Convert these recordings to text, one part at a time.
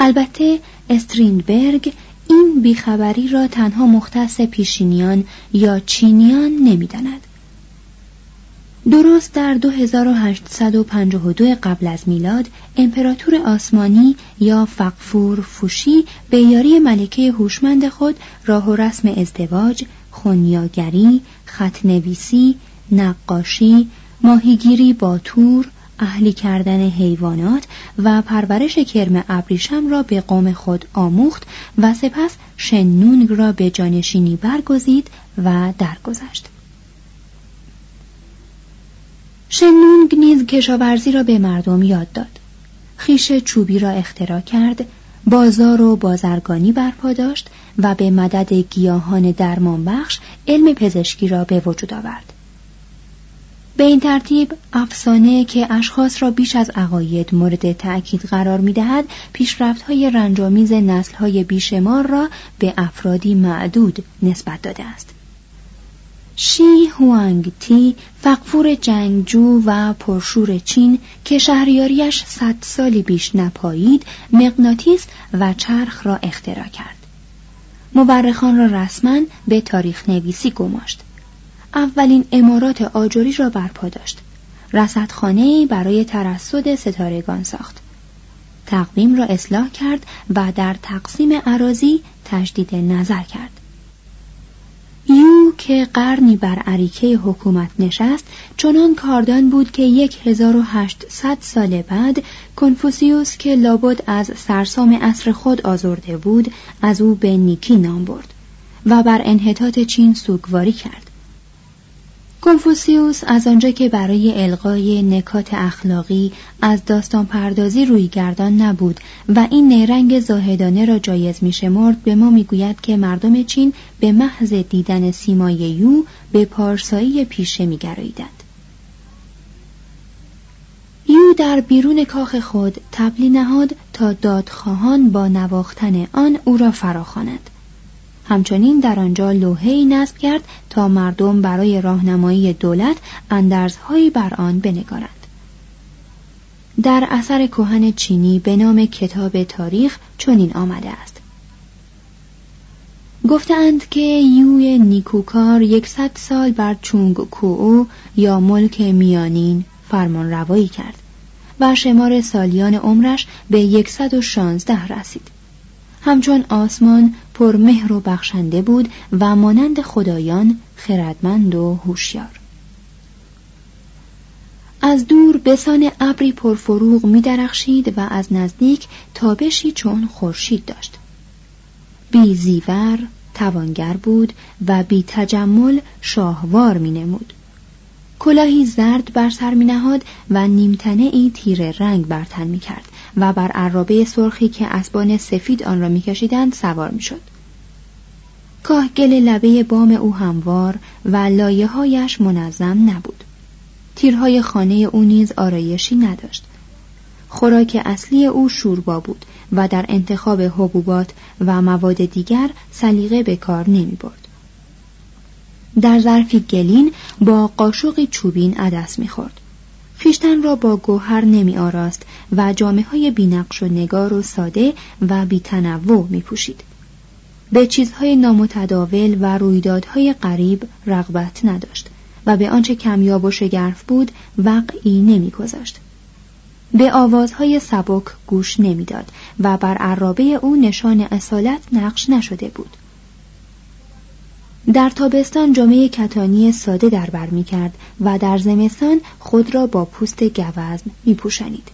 البته استرینبرگ این بیخبری را تنها مختص پیشینیان یا چینیان نمی‌داند. درست در 2852 قبل از میلاد امپراتور آسمانی یا فقفور فوشی به یاری ملکه هوشمند خود راه و رسم ازدواج، خونیاگری، خطنویسی، نقاشی، ماهیگیری با تور، اهلی کردن حیوانات و پرورش کرم ابریشم را به قوم خود آموخت و سپس شنونگ را به جانشینی برگزید و درگذشت. شنونگ نیز کشاورزی را به مردم یاد داد. خیش چوبی را اختراع کرد، بازار و بازرگانی برپا داشت و به مدد گیاهان درمانبخش علم پزشکی را به وجود آورد. به این ترتیب افسانه که اشخاص را بیش از عقاید مورد تأکید قرار می دهد پیشرفت های رنجامیز نسل های بیشمار را به افرادی معدود نسبت داده است. شی هوانگ تی فقفور جنگجو و پرشور چین که شهریاریش صد سالی بیش نپایید مغناطیس و چرخ را اختراع کرد. مورخان را رسما به تاریخ نویسی گماشت. اولین امارات آجوری را برپا داشت. رصدخانه برای ترصد ستارگان ساخت. تقویم را اصلاح کرد و در تقسیم عراضی تجدید نظر کرد. یو که قرنی بر عریکه حکومت نشست چنان کاردان بود که یک هزار و هشتصد سال بعد کنفوسیوس که لابد از سرسام اصر خود آزرده بود از او به نیکی نام برد و بر انحطاط چین سوگواری کرد. کنفوسیوس از آنجا که برای القای نکات اخلاقی از داستان پردازی روی گردان نبود و این نیرنگ زاهدانه را جایز می شمرد به ما می‌گوید که مردم چین به محض دیدن سیمای یو به پارسایی پیشه می گرایدند. یو در بیرون کاخ خود تبلی نهاد تا دادخواهان با نواختن آن او را فراخواند. همچنین در آنجا لوحهای نصب کرد تا مردم برای راهنمایی دولت اندرزهایی بر آن بنگارند. در اثر کهن چینی به نام کتاب تاریخ چنین آمده است. گفتند که یوی نیکوکار یکصد سال بر چونگ کوو یا ملک میانین فرمان روایی کرد و شمار سالیان عمرش به یکصد و شانزده رسید. همچون آسمان پر مهر و بخشنده بود و مانند خدایان خردمند و هوشیار. از دور بسان ابری پرفروغ می درخشید و از نزدیک تابشی چون خورشید داشت. بی زیور توانگر بود و بی تجمل شاهوار می نمود کلاهی زرد بر سر می نهاد و نیمتنه ای تیر رنگ بر تن می کرد و بر عرابه سرخی که اسبان سفید آن را میکشیدند سوار می‌شد. کاهگل لبه بام او هموار و لایه هایش منظم نبود. تیرهای خانه او نیز آرایشی نداشت. خوراک اصلی او شوربا بود و در انتخاب حبوبات و مواد دیگر سلیقه به کار نمی برد. در ظرفی گلین با قاشقی چوبین عدس می‌خورد. خیشتن را با گوهر نمی آراست و جامعه های بینقش و نگار و ساده و بیتنوع می پوشید. به چیزهای نامتداول و رویدادهای غریب رغبت نداشت و به آنچه کمیاب و شگرف بود وقعی نمیگذاشت به آوازهای سبک گوش نمی‌داد و بر عرابه او نشان اصالت نقش نشده بود در تابستان جامعه کتانی ساده در بر می کرد و در زمستان خود را با پوست گوزن می پوشنید.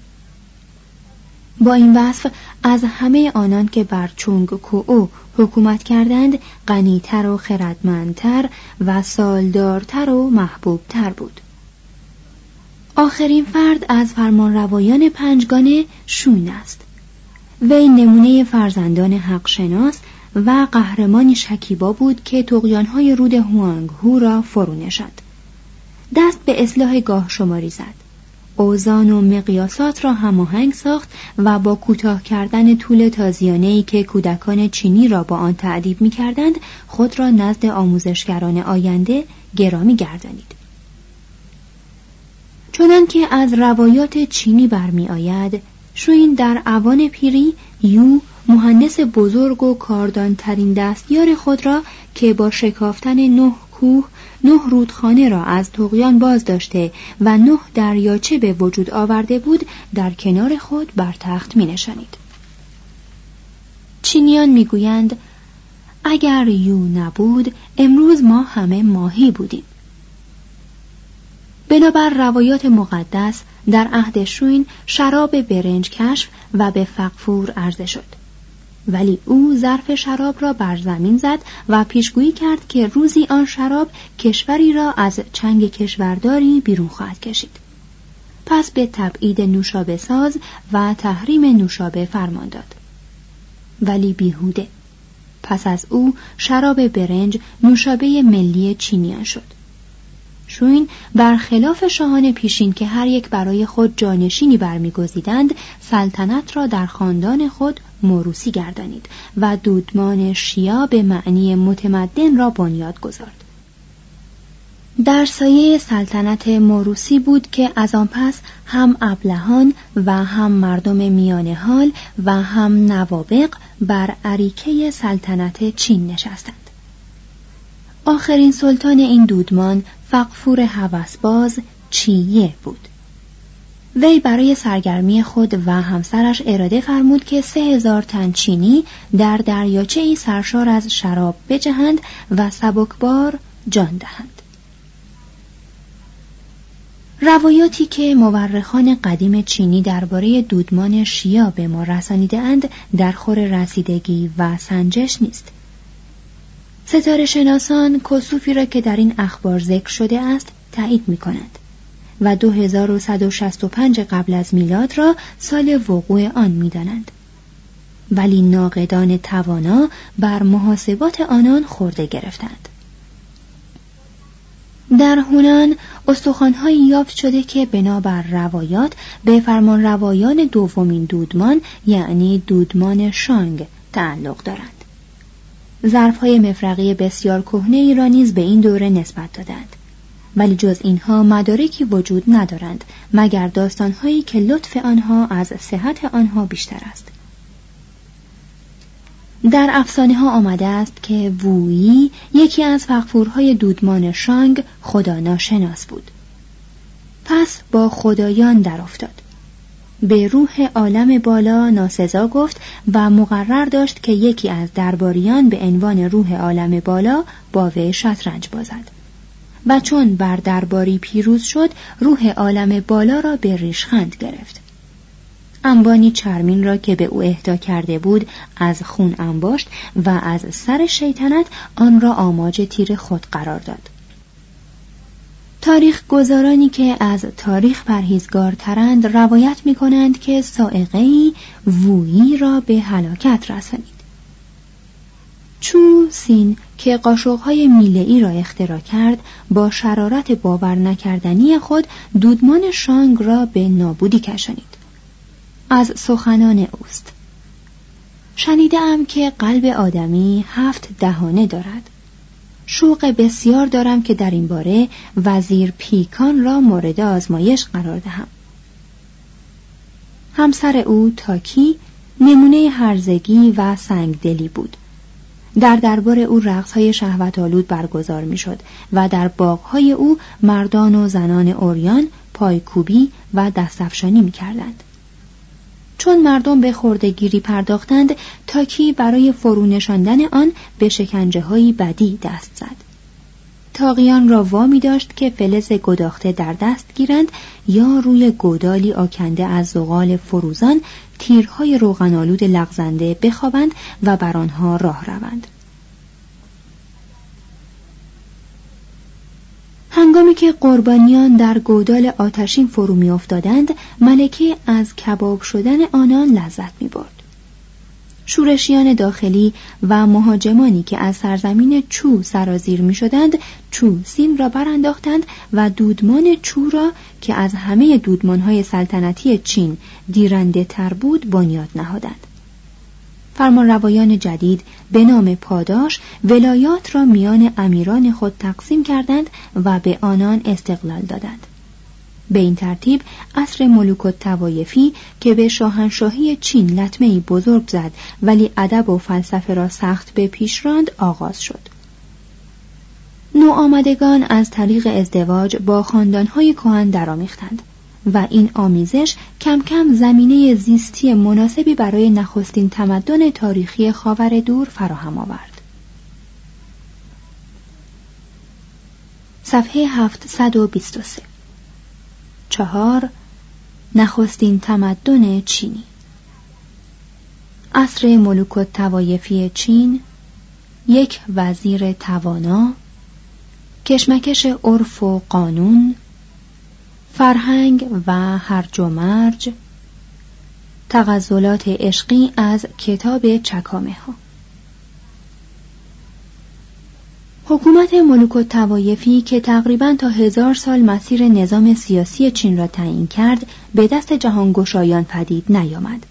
با این وصف از همه آنان که بر چونگ او حکومت کردند غنیتر و خردمندتر و سالدارتر و محبوبتر بود آخرین فرد از فرمانروایان پنجگانه شوین است وی نمونه فرزندان حق شناس و قهرمانی شکیبا بود که تقیانهای رود هوانگ هو را فرو دست به اصلاح گاه شماری زد اوزان و مقیاسات را هماهنگ ساخت و با کوتاه کردن طول تازیانه که کودکان چینی را با آن تعدیب می کردند خود را نزد آموزشگران آینده گرامی گردانید. چنان که از روایات چینی برمی آید شوین در اوان پیری یو مهندس بزرگ و کاردانترین دستیار خود را که با شکافتن نه کوه نه رودخانه را از تقیان باز داشته و نه دریاچه به وجود آورده بود در کنار خود بر تخت می نشانید. چینیان می‌گویند اگر یو نبود امروز ما همه ماهی بودیم بنابر روایات مقدس در عهد شوین شراب برنج کشف و به فقفور عرضه شد ولی او ظرف شراب را بر زمین زد و پیشگویی کرد که روزی آن شراب کشوری را از چنگ کشورداری بیرون خواهد کشید. پس به تبعید نوشابه ساز و تحریم نوشابه فرمان داد. ولی بیهوده. پس از او شراب برنج نوشابه ملی چینیان شد. شوین برخلاف شاهان پیشین که هر یک برای خود جانشینی برمیگزیدند سلطنت را در خاندان خود موروسی گردانید و دودمان شیا به معنی متمدن را بنیاد گذارد. در سایه سلطنت موروسی بود که از آن پس هم ابلهان و هم مردم میان حال و هم نوابق بر عریکه سلطنت چین نشستند. آخرین سلطان این دودمان فقفور هوسباز چیه بود. وی برای سرگرمی خود و همسرش اراده فرمود که سه هزار تن چینی در دریاچه ای سرشار از شراب بجهند و سبکبار جان دهند. روایاتی که مورخان قدیم چینی درباره دودمان شیا به ما رسانیده اند در خور رسیدگی و سنجش نیست. ستاره شناسان کسوفی را که در این اخبار ذکر شده است تایید می کند و 2165 قبل از میلاد را سال وقوع آن می دانند. ولی ناقدان توانا بر محاسبات آنان خورده گرفتند. در هونان استخوانهایی یافت شده که بنابر روایات به فرمان روایان دومین دودمان یعنی دودمان شانگ تعلق دارند. ظرفهای مفرقی بسیار کهنه ای را نیز به این دوره نسبت دادند. ولی جز اینها مدارکی وجود ندارند مگر داستانهایی که لطف آنها از صحت آنها بیشتر است. در افسانه ها آمده است که وویی یکی از فقفورهای دودمان شانگ خدا ناشناس بود. پس با خدایان در افتاد. به روح عالم بالا ناسزا گفت و مقرر داشت که یکی از درباریان به عنوان روح عالم بالا با وی شطرنج بازد. و چون بر درباری پیروز شد روح عالم بالا را به ریشخند گرفت. انبانی چرمین را که به او اهدا کرده بود از خون انباشت و از سر شیطنت آن را آماج تیر خود قرار داد. تاریخ گذارانی که از تاریخ پرهیزگارترند روایت می کنند که سائقهی وویی را به هلاکت رسانید. چو سین که قاشقهای میله را اختراع کرد با شرارت باور نکردنی خود دودمان شانگ را به نابودی کشانید. از سخنان اوست. شنیدم که قلب آدمی هفت دهانه دارد. شوق بسیار دارم که در این باره وزیر پیکان را مورد آزمایش قرار دهم. همسر او تاکی نمونه هرزگی و سنگدلی بود. در دربار او های شهوت آلود برگزار می‌شد و در باغهای او مردان و زنان اوریان پایکوبی و دستفشانی می‌کردند. چون مردم به خوردگیری پرداختند تاکی برای فرو نشاندن آن به شکنجه های بدی دست زد. تاقیان را وامی داشت که فلز گداخته در دست گیرند یا روی گودالی آکنده از زغال فروزان تیرهای روغنالود لغزنده بخوابند و بر آنها راه روند. هنگامی که قربانیان در گودال آتشین فرو میافتادند ملکه از کباب شدن آنان لذت می برد. شورشیان داخلی و مهاجمانی که از سرزمین چو سرازیر می شدند چو سیم را برانداختند و دودمان چو را که از همه دودمانهای سلطنتی چین دیرنده تر بود بنیاد نهادند. فرمانروایان جدید به نام پاداش ولایات را میان امیران خود تقسیم کردند و به آنان استقلال دادند. به این ترتیب عصر ملوک و توایفی که به شاهنشاهی چین لطمه بزرگ زد ولی ادب و فلسفه را سخت به پیش راند آغاز شد. نوآمدگان از طریق ازدواج با خاندانهای کهن درآمیختند. و این آمیزش کم کم زمینه زیستی مناسبی برای نخستین تمدن تاریخی خاور دور فراهم آورد. صفحه 723 چهار نخستین تمدن چینی عصر ملوک توایفی چین یک وزیر توانا کشمکش عرف و قانون فرهنگ و هرج و مرج تغزلات عشقی از کتاب چکامه ها حکومت ملوک و توایفی که تقریبا تا هزار سال مسیر نظام سیاسی چین را تعیین کرد به دست جهانگشایان پدید نیامد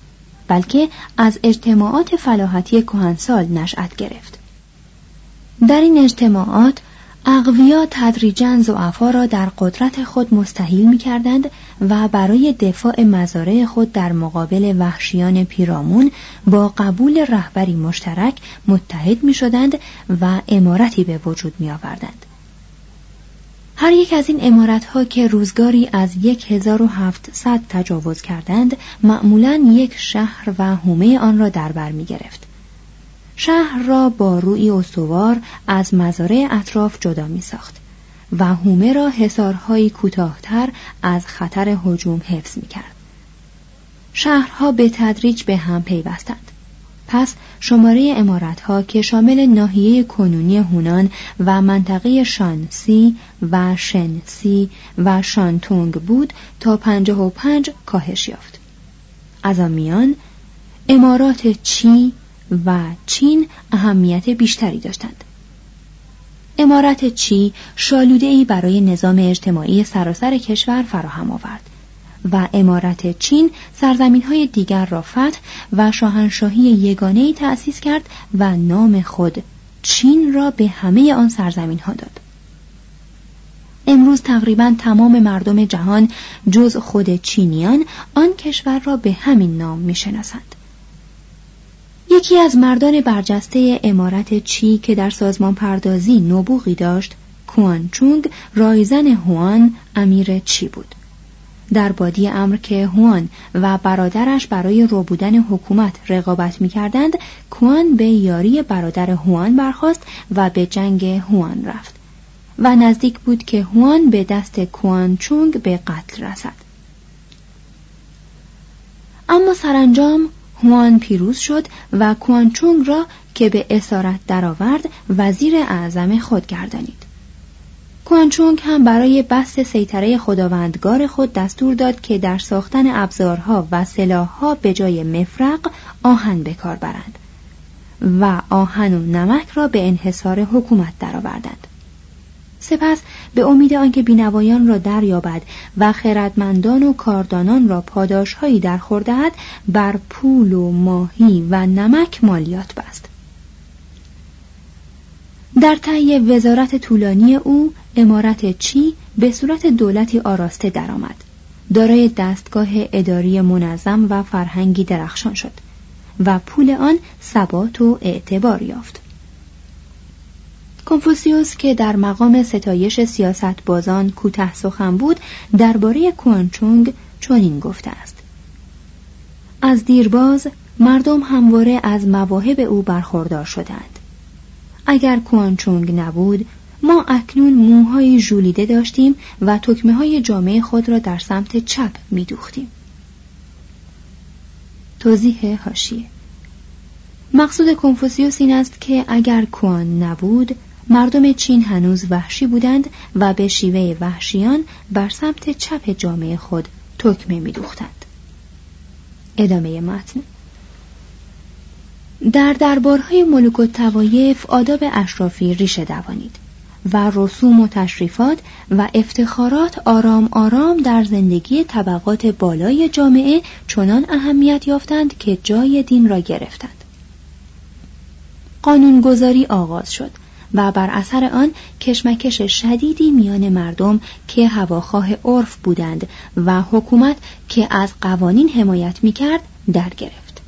بلکه از اجتماعات فلاحتی کهنسال نشأت گرفت. در این اجتماعات اقویا تدریجا زعفا را در قدرت خود مستحیل می کردند و برای دفاع مزارع خود در مقابل وحشیان پیرامون با قبول رهبری مشترک متحد می شدند و امارتی به وجود می آوردند. هر یک از این امارت ها که روزگاری از 1700 تجاوز کردند معمولا یک شهر و حومه آن را در بر می گرفت. شهر را با روی استوار از مزارع اطراف جدا می ساخت و هومه را حسارهایی کوتاهتر از خطر هجوم حفظ می کرد. شهرها به تدریج به هم پیوستند. پس شماره امارتها که شامل ناحیه کنونی هونان و منطقه شانسی و شنسی و شانتونگ بود تا پنجاه و پنج کاهش یافت. از آن میان امارات چی، و چین اهمیت بیشتری داشتند. امارت چی شالوده ای برای نظام اجتماعی سراسر کشور فراهم آورد و امارت چین سرزمین های دیگر را فتح و شاهنشاهی یگانه ای تأسیس کرد و نام خود چین را به همه آن سرزمین ها داد. امروز تقریبا تمام مردم جهان جز خود چینیان آن کشور را به همین نام می‌شناسند. یکی از مردان برجسته امارت چی که در سازمان پردازی نبوغی داشت کوان چونگ رایزن هوان امیر چی بود. در بادی امر که هوان و برادرش برای روبودن حکومت رقابت می کردند کوان به یاری برادر هوان برخواست و به جنگ هوان رفت. و نزدیک بود که هوان به دست کوان چونگ به قتل رسد. اما سرانجام هوان پیروز شد و کوانچونگ را که به اسارت درآورد وزیر اعظم خود گردانید. کوانچونگ هم برای بست سیطره خداوندگار خود دستور داد که در ساختن ابزارها و سلاحها به جای مفرق آهن به کار برند و آهن و نمک را به انحصار حکومت درآوردند. سپس به امید آنکه بینوایان را دریابد و خردمندان و کاردانان را پاداشهایی در خوردهد بر پول و ماهی و نمک مالیات بست. در طی وزارت طولانی او امارت چی به صورت دولتی آراسته درآمد. دارای دستگاه اداری منظم و فرهنگی درخشان شد و پول آن ثبات و اعتبار یافت. کنفوسیوس که در مقام ستایش سیاست بازان کوته سخن بود درباره کوانچونگ چنین گفته است. از دیرباز مردم همواره از مواهب او برخوردار شدند. اگر کوانچونگ نبود ما اکنون موهای ژولیده داشتیم و تکمه های جامعه خود را در سمت چپ می دوختیم. توضیح هاشیه مقصود کنفوسیوس این است که اگر کوان نبود مردم چین هنوز وحشی بودند و به شیوه وحشیان بر سمت چپ جامعه خود تکمه می دوختند. ادامه متن. در دربارهای ملوک و توایف آداب اشرافی ریشه دوانید و رسوم و تشریفات و افتخارات آرام آرام در زندگی طبقات بالای جامعه چنان اهمیت یافتند که جای دین را گرفتند. قانونگذاری آغاز شد. و بر اثر آن کشمکش شدیدی میان مردم که هواخواه عرف بودند و حکومت که از قوانین حمایت می‌کرد در گرفت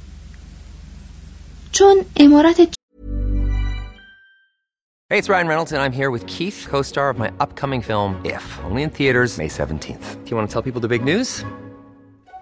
چون امارت Hey, it's Ryan Reynolds, and I'm here with Keith, co star of my upcoming film, If, only in theaters, May 17th. Do you want to tell people the big news?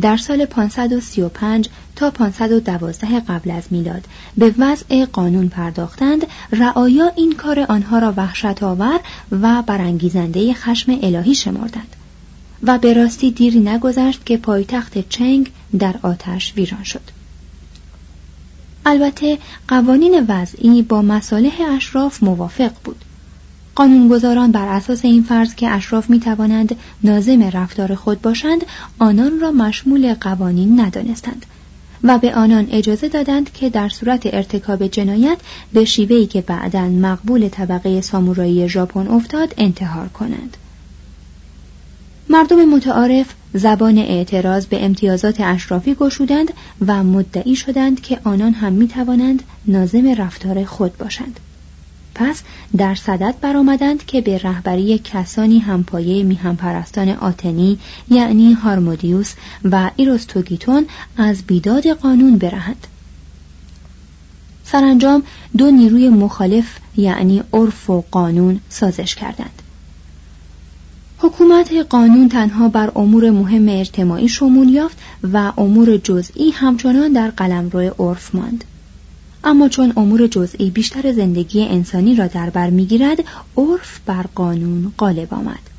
در سال 535 تا 512 قبل از میلاد به وضع قانون پرداختند رعایا این کار آنها را وحشت آور و برانگیزنده خشم الهی شمردند و به راستی دیری نگذشت که پایتخت چنگ در آتش ویران شد. البته قوانین وضعی با مصالح اشراف موافق بود. قانونگذاران بر اساس این فرض که اشراف می توانند نازم رفتار خود باشند آنان را مشمول قوانین ندانستند و به آنان اجازه دادند که در صورت ارتکاب جنایت به شیوهی که بعدا مقبول طبقه سامورایی ژاپن افتاد انتحار کنند. مردم متعارف زبان اعتراض به امتیازات اشرافی گشودند و مدعی شدند که آنان هم می توانند نازم رفتار خود باشند. پس در صدد برآمدند که به رهبری کسانی همپایه میهم پرستان آتنی یعنی هارمودیوس و ایروستوگیتون از بیداد قانون برهند سرانجام دو نیروی مخالف یعنی عرف و قانون سازش کردند. حکومت قانون تنها بر امور مهم اجتماعی شمول یافت و امور جزئی همچنان در قلمرو عرف ماند. اما چون امور جزئی بیشتر زندگی انسانی را در بر می‌گیرد عرف بر قانون غالب آمد.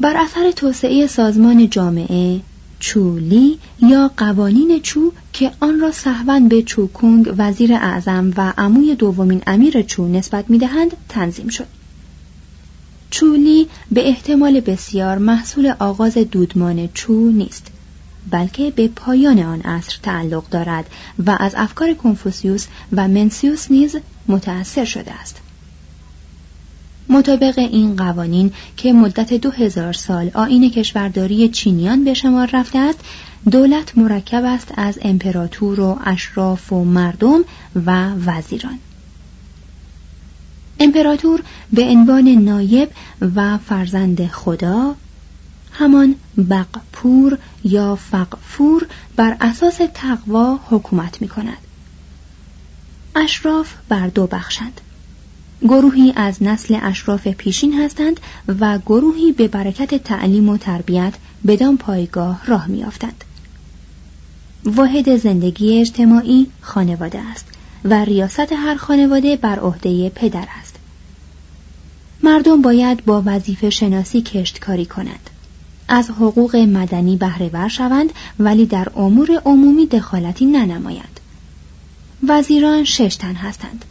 بر اثر توسعه سازمان جامعه چولی یا قوانین چو که آن را صحبن به چوکونگ وزیر اعظم و عموی دومین امیر چو نسبت می‌دهند تنظیم شد. چولی به احتمال بسیار محصول آغاز دودمان چو نیست. بلکه به پایان آن عصر تعلق دارد و از افکار کنفوسیوس و منسیوس نیز متأثر شده است. مطابق این قوانین که مدت دو هزار سال آین کشورداری چینیان به شمار رفته است دولت مرکب است از امپراتور و اشراف و مردم و وزیران. امپراتور به عنوان نایب و فرزند خدا همان بقپور یا فقفور بر اساس تقوا حکومت می کند. اشراف بر دو بخشند. گروهی از نسل اشراف پیشین هستند و گروهی به برکت تعلیم و تربیت بدان پایگاه راه میافتند. واحد زندگی اجتماعی خانواده است و ریاست هر خانواده بر عهده پدر است مردم باید با وظیفه شناسی کشتکاری کنند از حقوق مدنی بهره شوند ولی در امور عمومی دخالتی ننمایند وزیران شش تن هستند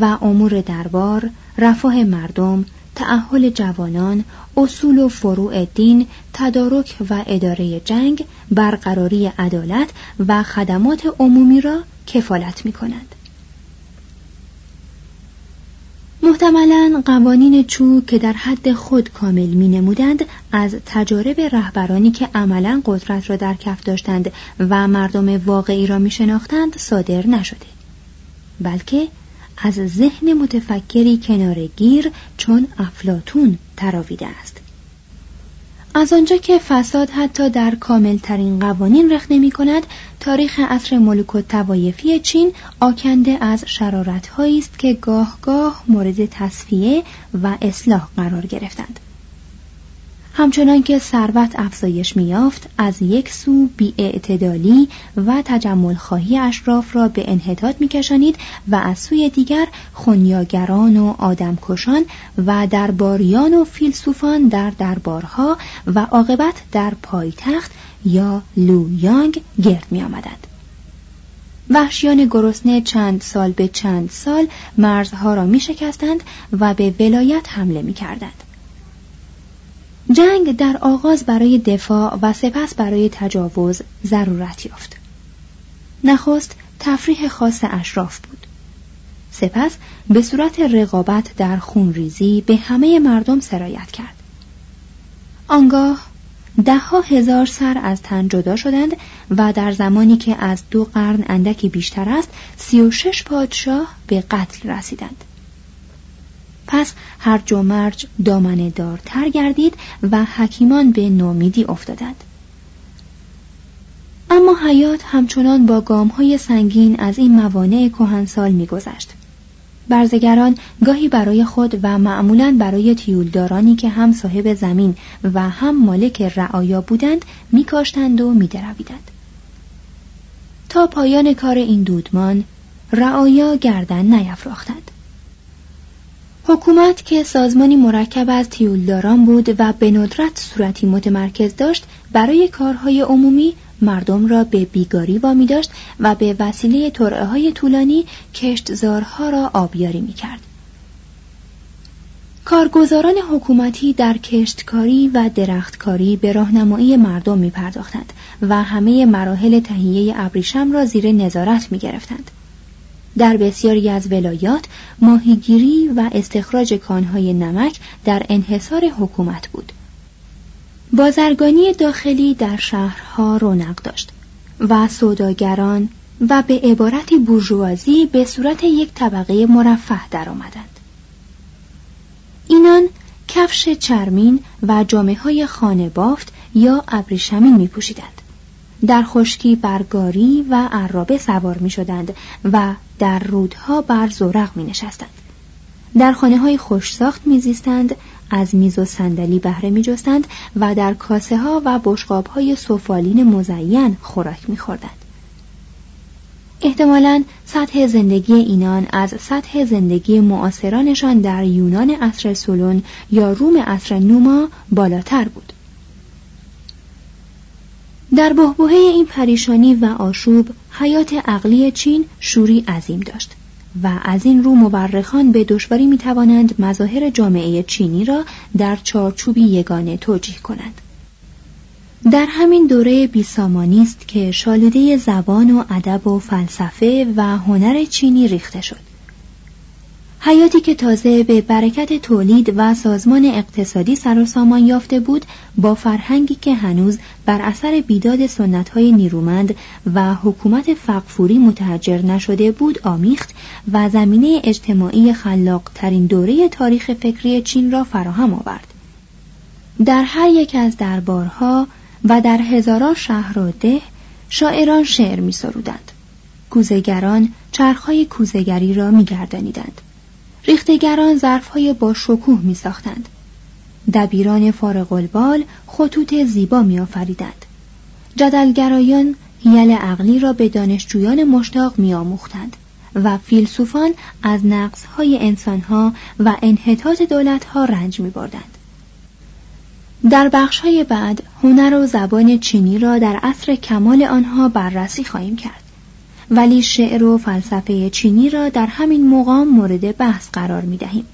و امور دربار رفاه مردم تعهل جوانان اصول و فروع دین تدارک و اداره جنگ برقراری عدالت و خدمات عمومی را کفالت می کنند. محتملا قوانین چو که در حد خود کامل می نمودند از تجارب رهبرانی که عملا قدرت را در کف داشتند و مردم واقعی را می شناختند صادر نشده. بلکه از ذهن متفکری کنارگیر چون افلاتون تراویده است. از آنجا که فساد حتی در کاملترین قوانین رخ نمی کند تاریخ عصر ملوک و توایفی چین آکنده از شرارت است که گاه گاه مورد تصفیه و اصلاح قرار گرفتند. همچنان که ثروت افزایش میافت از یک سو بیاعتدالی و تجمل خواهی اشراف را به انحطاط میکشانید و از سوی دیگر خونیاگران و آدمکشان و درباریان و فیلسوفان در دربارها و عاقبت در پایتخت یا لویانگ گرد می آمدند. وحشیان گرسنه چند سال به چند سال مرزها را می شکستند و به ولایت حمله می کردند. جنگ در آغاز برای دفاع و سپس برای تجاوز ضرورت یافت. نخست تفریح خاص اشراف بود. سپس به صورت رقابت در خونریزی به همه مردم سرایت کرد. آنگاه دهها هزار سر از تن جدا شدند و در زمانی که از دو قرن اندکی بیشتر است سی و شش پادشاه به قتل رسیدند. پس هر و مرج دامنه دارتر گردید و حکیمان به نومیدی افتادند. اما حیات همچنان با گام های سنگین از این موانع کهنسال میگذشت. برزگران گاهی برای خود و معمولا برای تیولدارانی که هم صاحب زمین و هم مالک رعایا بودند میکاشتند و میدرویدند. تا پایان کار این دودمان رعایا گردن نیفراختند حکومت که سازمانی مرکب از تیولداران بود و به ندرت صورتی متمرکز داشت برای کارهای عمومی مردم را به بیگاری وامی داشت و به وسیله طرعه های طولانی کشتزارها را آبیاری می کرد. کارگزاران حکومتی در کشتکاری و درختکاری به راهنمایی مردم می پرداختند و همه مراحل تهیه ابریشم را زیر نظارت می گرفتند. در بسیاری از ولایات ماهیگیری و استخراج کانهای نمک در انحصار حکومت بود بازرگانی داخلی در شهرها رونق داشت و سوداگران و به عبارتی بورژوازی به صورت یک طبقه مرفه درآمدند. اینان کفش چرمین و جامعه های خانه بافت یا ابریشمین می پوشیدند. در خشکی برگاری و عرابه سوار می شدند و در رودها بر زورق می نشستند. در خانه های خوش ساخت می زیستند، از میز و صندلی بهره می جستند و در کاسه ها و بشقاب های سفالین مزین خوراک می خوردند. احتمالا سطح زندگی اینان از سطح زندگی معاصرانشان در یونان عصر سلون یا روم عصر نوما بالاتر بود. در بهبهه این پریشانی و آشوب حیات عقلی چین شوری عظیم داشت و از این رو مورخان به دشواری می توانند مظاهر جامعه چینی را در چارچوبی یگانه توجیه کنند. در همین دوره بیسامانی است که شالوده زبان و ادب و فلسفه و هنر چینی ریخته شد. حیاتی که تازه به برکت تولید و سازمان اقتصادی سر و سامان یافته بود با فرهنگی که هنوز بر اثر بیداد سنتهای نیرومند و حکومت فقفوری متحجر نشده بود آمیخت و زمینه اجتماعی خلاق ترین دوره تاریخ فکری چین را فراهم آورد در هر یک از دربارها و در هزاران شهر و ده شاعران شعر می سرودند. کوزگران چرخهای کوزگری را می گردانیدند. ریختگران ظرفهای با شکوه می ساختند. دبیران فارغ البال خطوط زیبا می آفریدند. جدلگرایان هیل عقلی را به دانشجویان مشتاق می آموختند و فیلسوفان از نقصهای انسانها و انحطاط دولتها رنج می بردند. در بخشهای بعد هنر و زبان چینی را در عصر کمال آنها بررسی خواهیم کرد ولی شعر و فلسفه چینی را در همین مقام مورد بحث قرار می دهیم.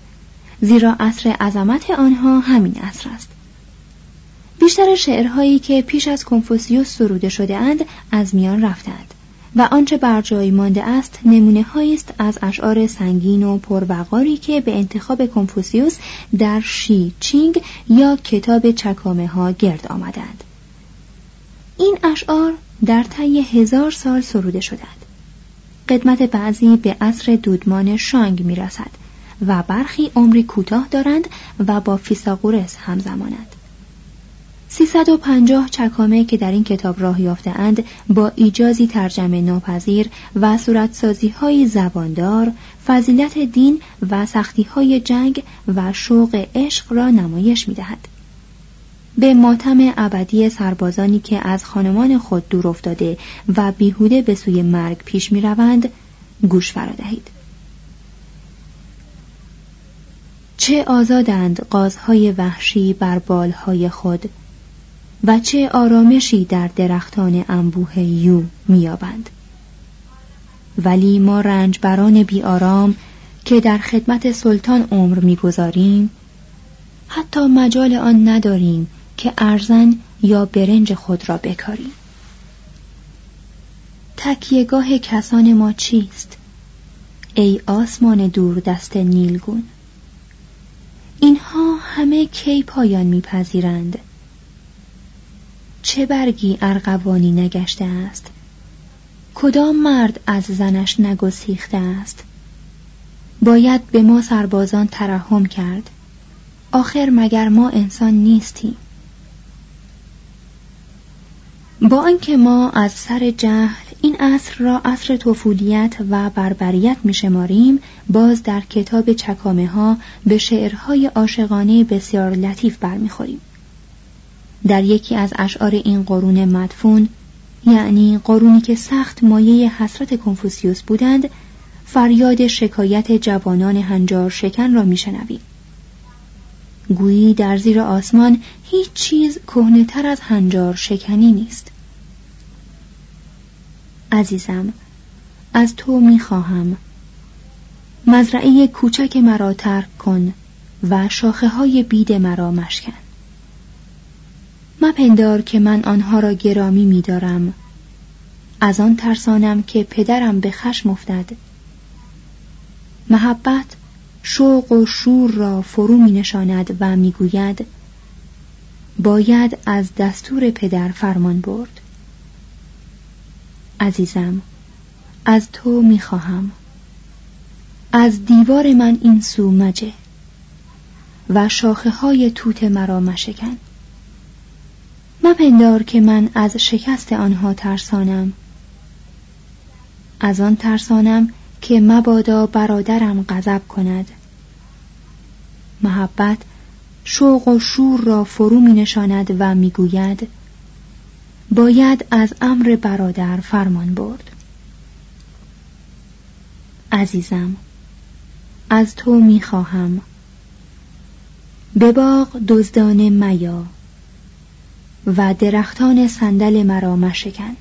زیرا عصر عظمت آنها همین عصر است. بیشتر شعرهایی که پیش از کنفوسیوس سروده شده اند از میان رفتند و آنچه بر جای مانده است نمونه است از اشعار سنگین و پروقاری که به انتخاب کنفوسیوس در شی چینگ یا کتاب چکامه ها گرد آمدند این اشعار در طی هزار سال سروده شدند قدمت بعضی به عصر دودمان شانگ می رسد و برخی عمری کوتاه دارند و با فیساغورس همزمانند 350 چکامه که در این کتاب راه اند با ایجازی ترجمه ناپذیر و صورتسازی های زباندار فضیلت دین و سختی های جنگ و شوق عشق را نمایش می دهد. به ماتم ابدی سربازانی که از خانمان خود دور افتاده و بیهوده به سوی مرگ پیش می روند گوش فرادهید. چه آزادند قازهای وحشی بر بالهای خود و چه آرامشی در درختان انبوه یو میابند ولی ما رنجبران بی آرام که در خدمت سلطان عمر می‌گذاریم حتی مجال آن نداریم که ارزن یا برنج خود را بکاریم تکیهگاه کسان ما چیست؟ ای آسمان دور دست نیلگون. اینها همه کی پایان میپذیرند؟ چه برگی ارغوانی نگشته است؟ کدام مرد از زنش نگسیخته است؟ باید به ما سربازان ترحم کرد. آخر مگر ما انسان نیستیم؟ با آنکه ما از سر جهل این عصر را عصر طفولیت و بربریت میشماریم باز در کتاب چکامه ها به شعرهای عاشقانه بسیار لطیف برمیخوریم. در یکی از اشعار این قرون مدفون یعنی قرونی که سخت مایه حسرت کنفوسیوس بودند فریاد شکایت جوانان هنجار شکن را میشنویم. گویی در زیر آسمان هیچ چیز کهنهتر از هنجار شکنی نیست. عزیزم از تو می‌خواهم. مزرعه کوچک مرا ترک کن و شاخه های بید مرا مشکن. مپندار که من آنها را گرامی میدارم. از آن ترسانم که پدرم به خشم افتد. محبت شوق و شور را فرو می نشاند و می گوید باید از دستور پدر فرمان برد. عزیزم از تو می خواهم. از دیوار من این سو مجه و شاخه های توت مرا مشکن. مپندار که من از شکست آنها ترسانم. از آن ترسانم که مبادا برادرم غضب کند. محبت شوق و شور را فرو می نشاند و می گوید باید از امر برادر فرمان برد. عزیزم از تو می خواهم. به باغ دزدانه میا و درختان صندل مرا مشکن.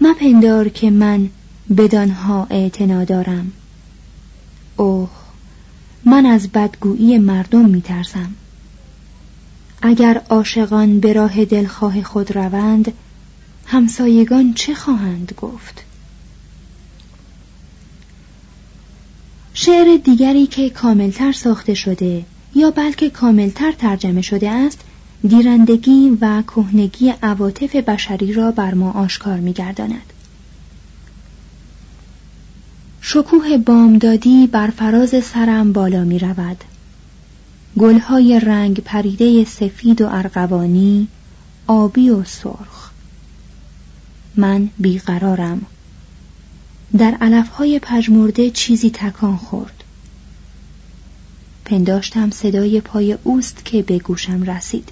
مپندار که من بدانها اعتنا دارم. اوه من از بدگویی مردم میترسم. اگر عاشقان به راه دلخواه خود روند همسایگان چه خواهند گفت؟ شعر دیگری که کاملتر ساخته شده یا بلکه کاملتر ترجمه شده است گیرندگی و کهنگی عواطف بشری را بر ما آشکار می‌گرداند. شکوه بامدادی بر فراز سرم بالا می رود. گلهای رنگ پریده سفید و ارغوانی آبی و سرخ. من بیقرارم. در علفهای پژمرده چیزی تکان خورد. پنداشتم صدای پای اوست که به گوشم رسید.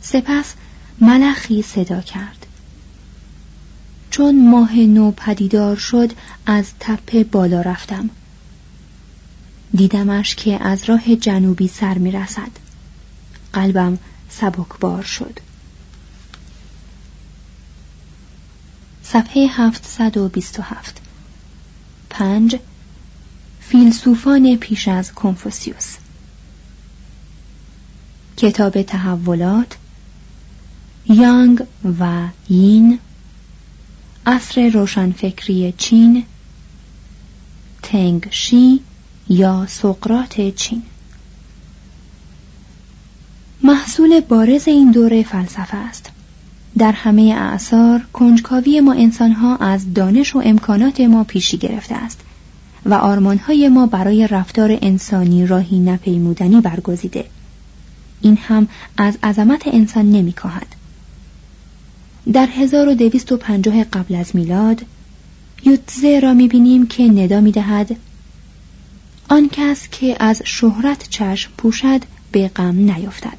سپس ملخی صدا کرد. چون ماه نو پدیدار شد از تپه بالا رفتم. دیدمش که از راه جنوبی سر می رسد قلبم سبکبار شد. صفحه 727 پنج. فیلسوفان پیش از کنفوسیوس. کتاب تحولات یانگ و یین. عصر روشنفکری چین تنگ شی یا سقرات چین. محصول بارز این دوره فلسفه است. در همه اعثار کنجکاوی ما انسانها از دانش و امکانات ما پیشی گرفته است و آرمانهای ما برای رفتار انسانی راهی نپیمودنی برگزیده. این هم از عظمت انسان نمیکاهد. در 1250 قبل از میلاد یوتزه را می‌بینیم که ندا می‌دهد. آن کس که از شهرت چشم پوشد به غم نیفتد.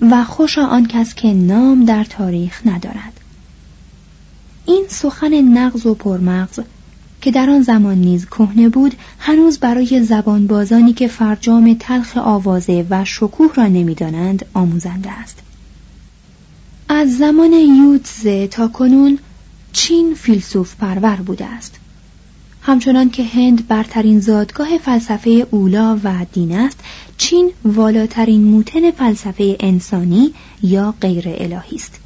و خوشا آن کس که نام در تاریخ ندارد. این سخن نغز و پرمغز که در آن زمان نیز کهنه بود هنوز برای زبانبازانی که فرجام تلخ آوازه و شکوه را نمی‌دانند آموزنده است. از زمان یوتزه تا کنون چین فیلسوف پرور بوده است. همچنان که هند برترین زادگاه فلسفه اولا و دین است چین والاترین موتن فلسفه انسانی یا غیر الهی است.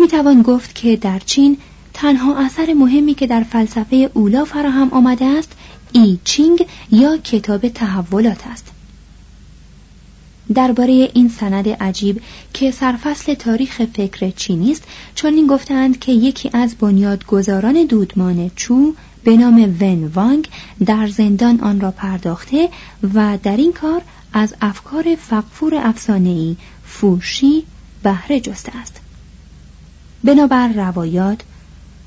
می توان گفت که در چین تنها اثر مهمی که در فلسفه اولا فراهم آمده است ای چینگ یا کتاب تحولات است. درباره این سند عجیب که سرفصل تاریخ فکر چینی است چون این گفتند که یکی از بنیادگذاران دودمان چو به نام ون وانگ در زندان آن را پرداخته و در این کار از افکار فقفور افسانه‌ای فوشی بهره جسته است. بنابر روایات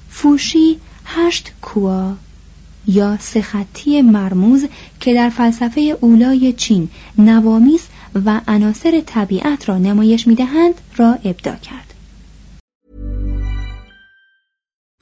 فوشی هشت کوا یا سخطی مرموز که در فلسفه اولای چین نوامیس و عناصر طبیعت را نمایش می‌دهند را ابدا کرد.